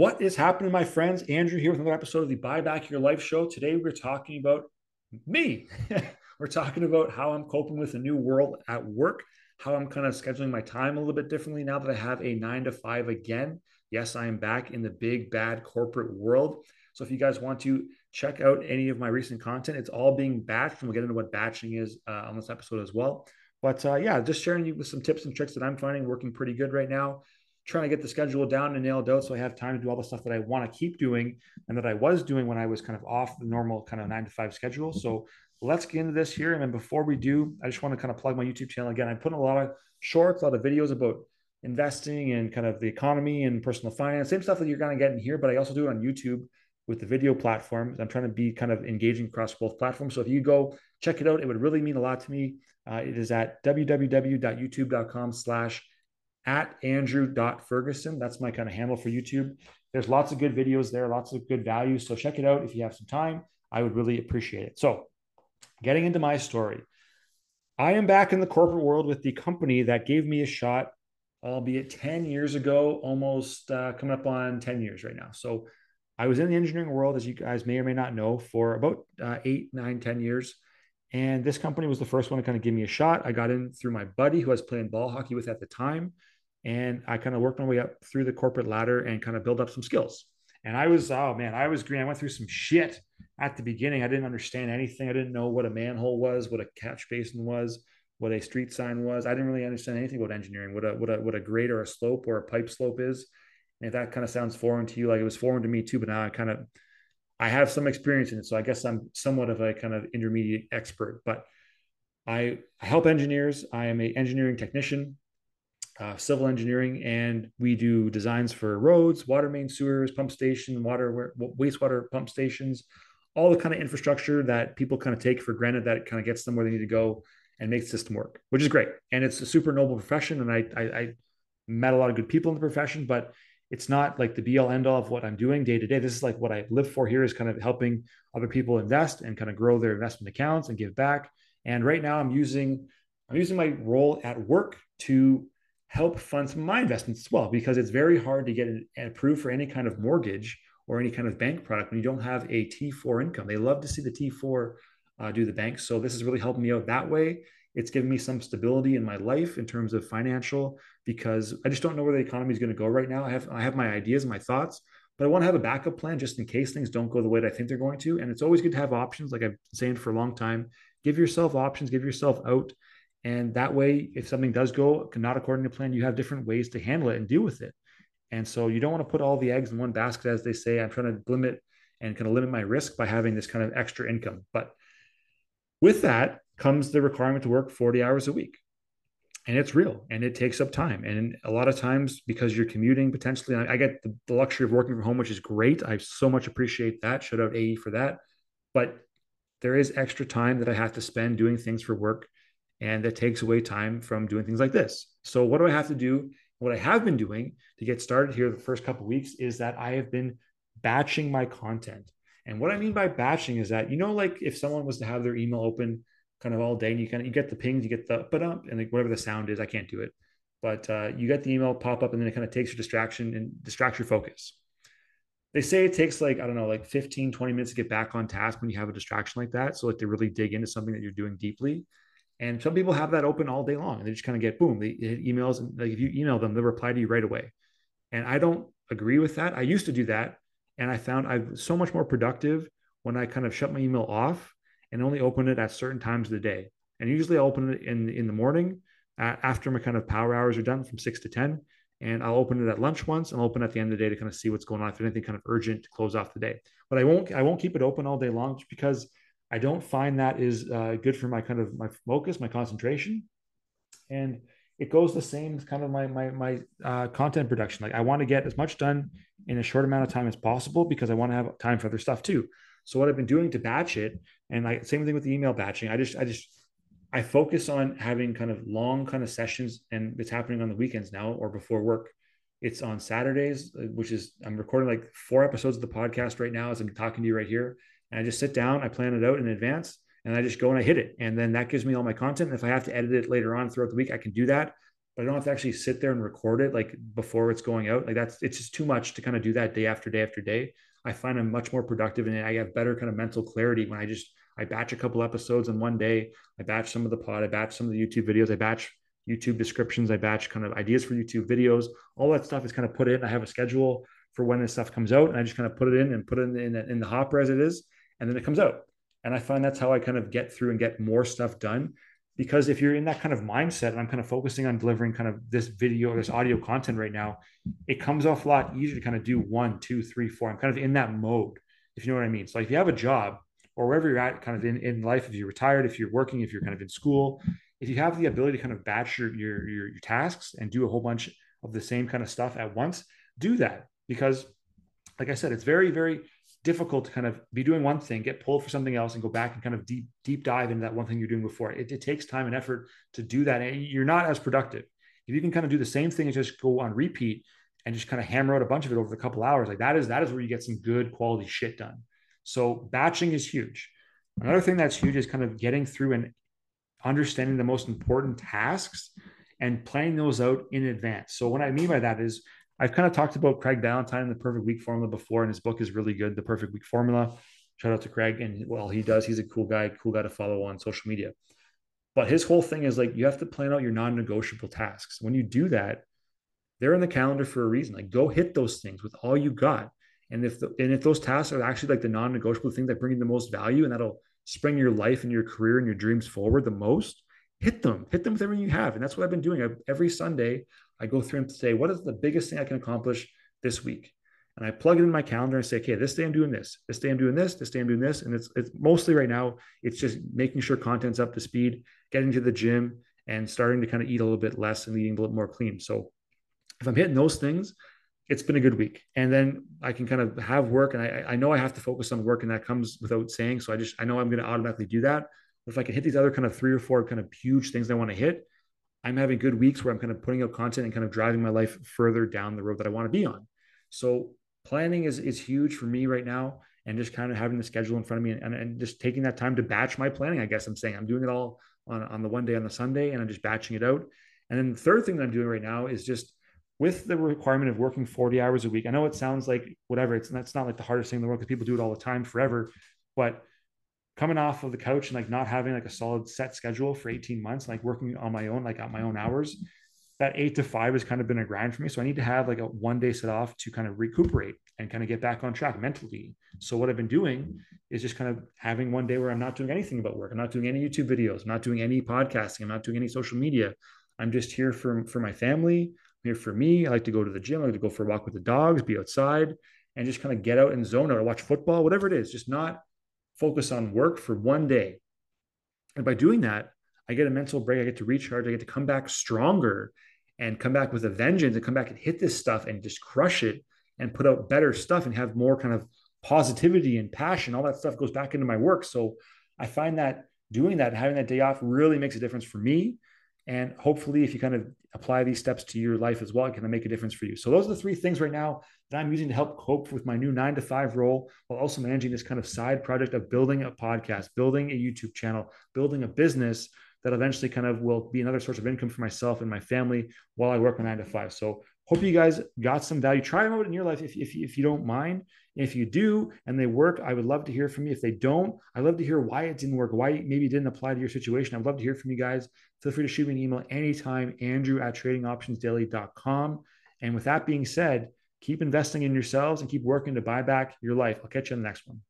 What is happening, my friends? Andrew here with another episode of the Buy Back Your Life show. Today we're talking about me. we're talking about how I'm coping with a new world at work, how I'm kind of scheduling my time a little bit differently now that I have a nine to five again. Yes, I am back in the big bad corporate world. So if you guys want to check out any of my recent content, it's all being batched, and we'll get into what batching is uh, on this episode as well. But uh, yeah, just sharing you with some tips and tricks that I'm finding working pretty good right now trying to get the schedule down and nailed out so I have time to do all the stuff that I want to keep doing and that I was doing when I was kind of off the normal kind of nine to five schedule. So let's get into this here. And then before we do, I just want to kind of plug my YouTube channel again. I'm putting a lot of shorts, a lot of videos about investing and kind of the economy and personal finance, same stuff that you're going to get in here, but I also do it on YouTube with the video platforms. I'm trying to be kind of engaging across both platforms. So if you go check it out, it would really mean a lot to me. Uh, it is at www.youtube.com slash at andrew.ferguson. That's my kind of handle for YouTube. There's lots of good videos there, lots of good value. So check it out if you have some time. I would really appreciate it. So, getting into my story, I am back in the corporate world with the company that gave me a shot, albeit 10 years ago, almost uh, coming up on 10 years right now. So, I was in the engineering world, as you guys may or may not know, for about uh, eight, nine, 10 years. And this company was the first one to kind of give me a shot. I got in through my buddy who I was playing ball hockey with at the time. And I kind of worked my way up through the corporate ladder and kind of build up some skills. And I was, oh man, I was green. I went through some shit at the beginning. I didn't understand anything. I didn't know what a manhole was, what a catch basin was, what a street sign was. I didn't really understand anything about engineering, what a what a what a grade or a slope or a pipe slope is. And if that kind of sounds foreign to you, like it was foreign to me too, but now I kind of I have some experience in it. So I guess I'm somewhat of a kind of intermediate expert, but I, help engineers. I am a engineering technician uh, civil engineering, and we do designs for roads, water main sewers, pump station, water wastewater pump stations, all the kind of infrastructure that people kind of take for granted that it kind of gets them where they need to go and makes system work, which is great. And it's a super noble profession, and I, I, I met a lot of good people in the profession, but it's not like the be all end all of what I'm doing day to day. This is like what I live for here is kind of helping other people invest and kind of grow their investment accounts and give back. And right now I'm using I'm using my role at work to help fund some of my investments as well because it's very hard to get approved for any kind of mortgage or any kind of bank product when you don't have a T4 income. They love to see the T4 uh, do the bank. So this is really helping me out that way. It's given me some stability in my life in terms of financial because I just don't know where the economy is going to go right now. I have I have my ideas and my thoughts, but I want to have a backup plan just in case things don't go the way that I think they're going to. And it's always good to have options, like I've been saying for a long time. Give yourself options, give yourself out and that way, if something does go not according to plan, you have different ways to handle it and deal with it. And so you don't want to put all the eggs in one basket, as they say. I'm trying to limit and kind of limit my risk by having this kind of extra income. But with that comes the requirement to work 40 hours a week. And it's real and it takes up time. And a lot of times, because you're commuting potentially, I get the, the luxury of working from home, which is great. I so much appreciate that. Shout out AE for that. But there is extra time that I have to spend doing things for work and that takes away time from doing things like this. So what do I have to do? What I have been doing to get started here the first couple weeks is that I have been batching my content. And what I mean by batching is that you know, like if someone was to have their email open kind of all day, and you kind of you get the pings, you get the but up, and like whatever the sound is, I can't do it, but uh, you get the email pop up, and then it kind of takes your distraction and distracts your focus. They say it takes like I don't know, like 15, 20 minutes to get back on task when you have a distraction like that. So like to really dig into something that you're doing deeply. And some people have that open all day long and they just kind of get boom, they hit emails. And like if you email them, they'll reply to you right away. And I don't agree with that. I used to do that. And I found I'm so much more productive when I kind of shut my email off and only open it at certain times of the day. And usually I open it in, in the morning after my kind of power hours are done from six to 10. And I'll open it at lunch once and I'll open at the end of the day to kind of see what's going on. If anything kind of urgent to close off the day. But I won't I won't keep it open all day long just because I don't find that is uh, good for my kind of my focus, my concentration, and it goes the same as kind of my my my uh, content production. Like I want to get as much done in a short amount of time as possible because I want to have time for other stuff too. So what I've been doing to batch it, and like same thing with the email batching. I just I just I focus on having kind of long kind of sessions, and it's happening on the weekends now or before work. It's on Saturdays, uh, which is I'm recording like four episodes of the podcast right now as I'm talking to you right here and I just sit down, I plan it out in advance, and I just go and I hit it. And then that gives me all my content. And if I have to edit it later on throughout the week, I can do that. but I don't have to actually sit there and record it like before it's going out. Like that's it's just too much to kind of do that day after day after day. I find I'm much more productive and I have better kind of mental clarity when I just I batch a couple episodes in one day. I batch some of the pod, I batch some of the YouTube videos, I batch YouTube descriptions, I batch kind of ideas for YouTube videos. All that stuff is kind of put in. I have a schedule for when this stuff comes out, and I just kind of put it in and put it in, in, in the hopper as it is, and then it comes out. And I find that's how I kind of get through and get more stuff done. Because if you're in that kind of mindset, and I'm kind of focusing on delivering kind of this video, or this audio content right now, it comes off a lot easier to kind of do one, two, three, four. I'm kind of in that mode, if you know what I mean. So, if you have a job or wherever you're at, kind of in, in life, if you're retired, if you're working, if you're kind of in school, if you have the ability to kind of batch your, your, your, your tasks and do a whole bunch of the same kind of stuff at once, do that. Because, like I said, it's very, very difficult to kind of be doing one thing, get pulled for something else, and go back and kind of deep deep dive into that one thing you're doing before. It, it takes time and effort to do that, and you're not as productive. If you can kind of do the same thing and just go on repeat and just kind of hammer out a bunch of it over a couple hours, like that is that is where you get some good quality shit done. So batching is huge. Another thing that's huge is kind of getting through and understanding the most important tasks and planning those out in advance. So what I mean by that is I've kind of talked about Craig and the perfect week formula before, and his book is really good, The Perfect Week Formula. Shout out to Craig. And well, he does, he's a cool guy, cool guy to follow on social media. But his whole thing is like you have to plan out your non-negotiable tasks. When you do that, they're in the calendar for a reason. Like go hit those things with all you got. And if the, and if those tasks are actually like the non-negotiable things that bring you the most value and that'll spring your life and your career and your dreams forward the most, hit them, hit them with everything you have. And that's what I've been doing. I, every Sunday, I go through and say, what is the biggest thing I can accomplish this week? And I plug it in my calendar and say, okay, this day I'm doing this, this day I'm doing this, this day I'm doing this. And it's it's mostly right now, it's just making sure content's up to speed, getting to the gym and starting to kind of eat a little bit less and eating a little more clean. So if I'm hitting those things, it's been a good week. And then I can kind of have work and I, I know I have to focus on work and that comes without saying. So I just, I know I'm going to automatically do that. But if I can hit these other kind of three or four kind of huge things I want to hit, I'm having good weeks where I'm kind of putting out content and kind of driving my life further down the road that I want to be on. So planning is is huge for me right now, and just kind of having the schedule in front of me and, and just taking that time to batch my planning. I guess I'm saying I'm doing it all on on the one day on the Sunday, and I'm just batching it out. And then the third thing that I'm doing right now is just with the requirement of working 40 hours a week. I know it sounds like whatever. It's that's not like the hardest thing in the world because people do it all the time forever, but coming off of the couch and like not having like a solid set schedule for 18 months, like working on my own, like at my own hours, that eight to five has kind of been a grind for me. So I need to have like a one day set off to kind of recuperate and kind of get back on track mentally. So what I've been doing is just kind of having one day where I'm not doing anything about work. I'm not doing any YouTube videos. I'm not doing any podcasting. I'm not doing any social media. I'm just here for, for my family. I'm here for me. I like to go to the gym. I like to go for a walk with the dogs, be outside and just kind of get out and zone out or watch football, whatever it is, just not focus on work for one day. And by doing that, I get a mental break. I get to recharge. I get to come back stronger and come back with a vengeance and come back and hit this stuff and just crush it and put out better stuff and have more kind of positivity and passion. All that stuff goes back into my work. So I find that doing that, having that day off really makes a difference for me. And hopefully, if you kind of apply these steps to your life as well, it can make a difference for you. So, those are the three things right now that I'm using to help cope with my new nine to five role while also managing this kind of side project of building a podcast, building a YouTube channel, building a business that eventually kind of will be another source of income for myself and my family while I work my nine to five. So, hope you guys got some value. Try them out in your life if, if, if you don't mind. If you do and they work, I would love to hear from you. If they don't, I'd love to hear why it didn't work, why maybe it didn't apply to your situation. I'd love to hear from you guys. Feel free to shoot me an email anytime, andrew at tradingoptionsdaily.com. And with that being said, keep investing in yourselves and keep working to buy back your life. I'll catch you on the next one.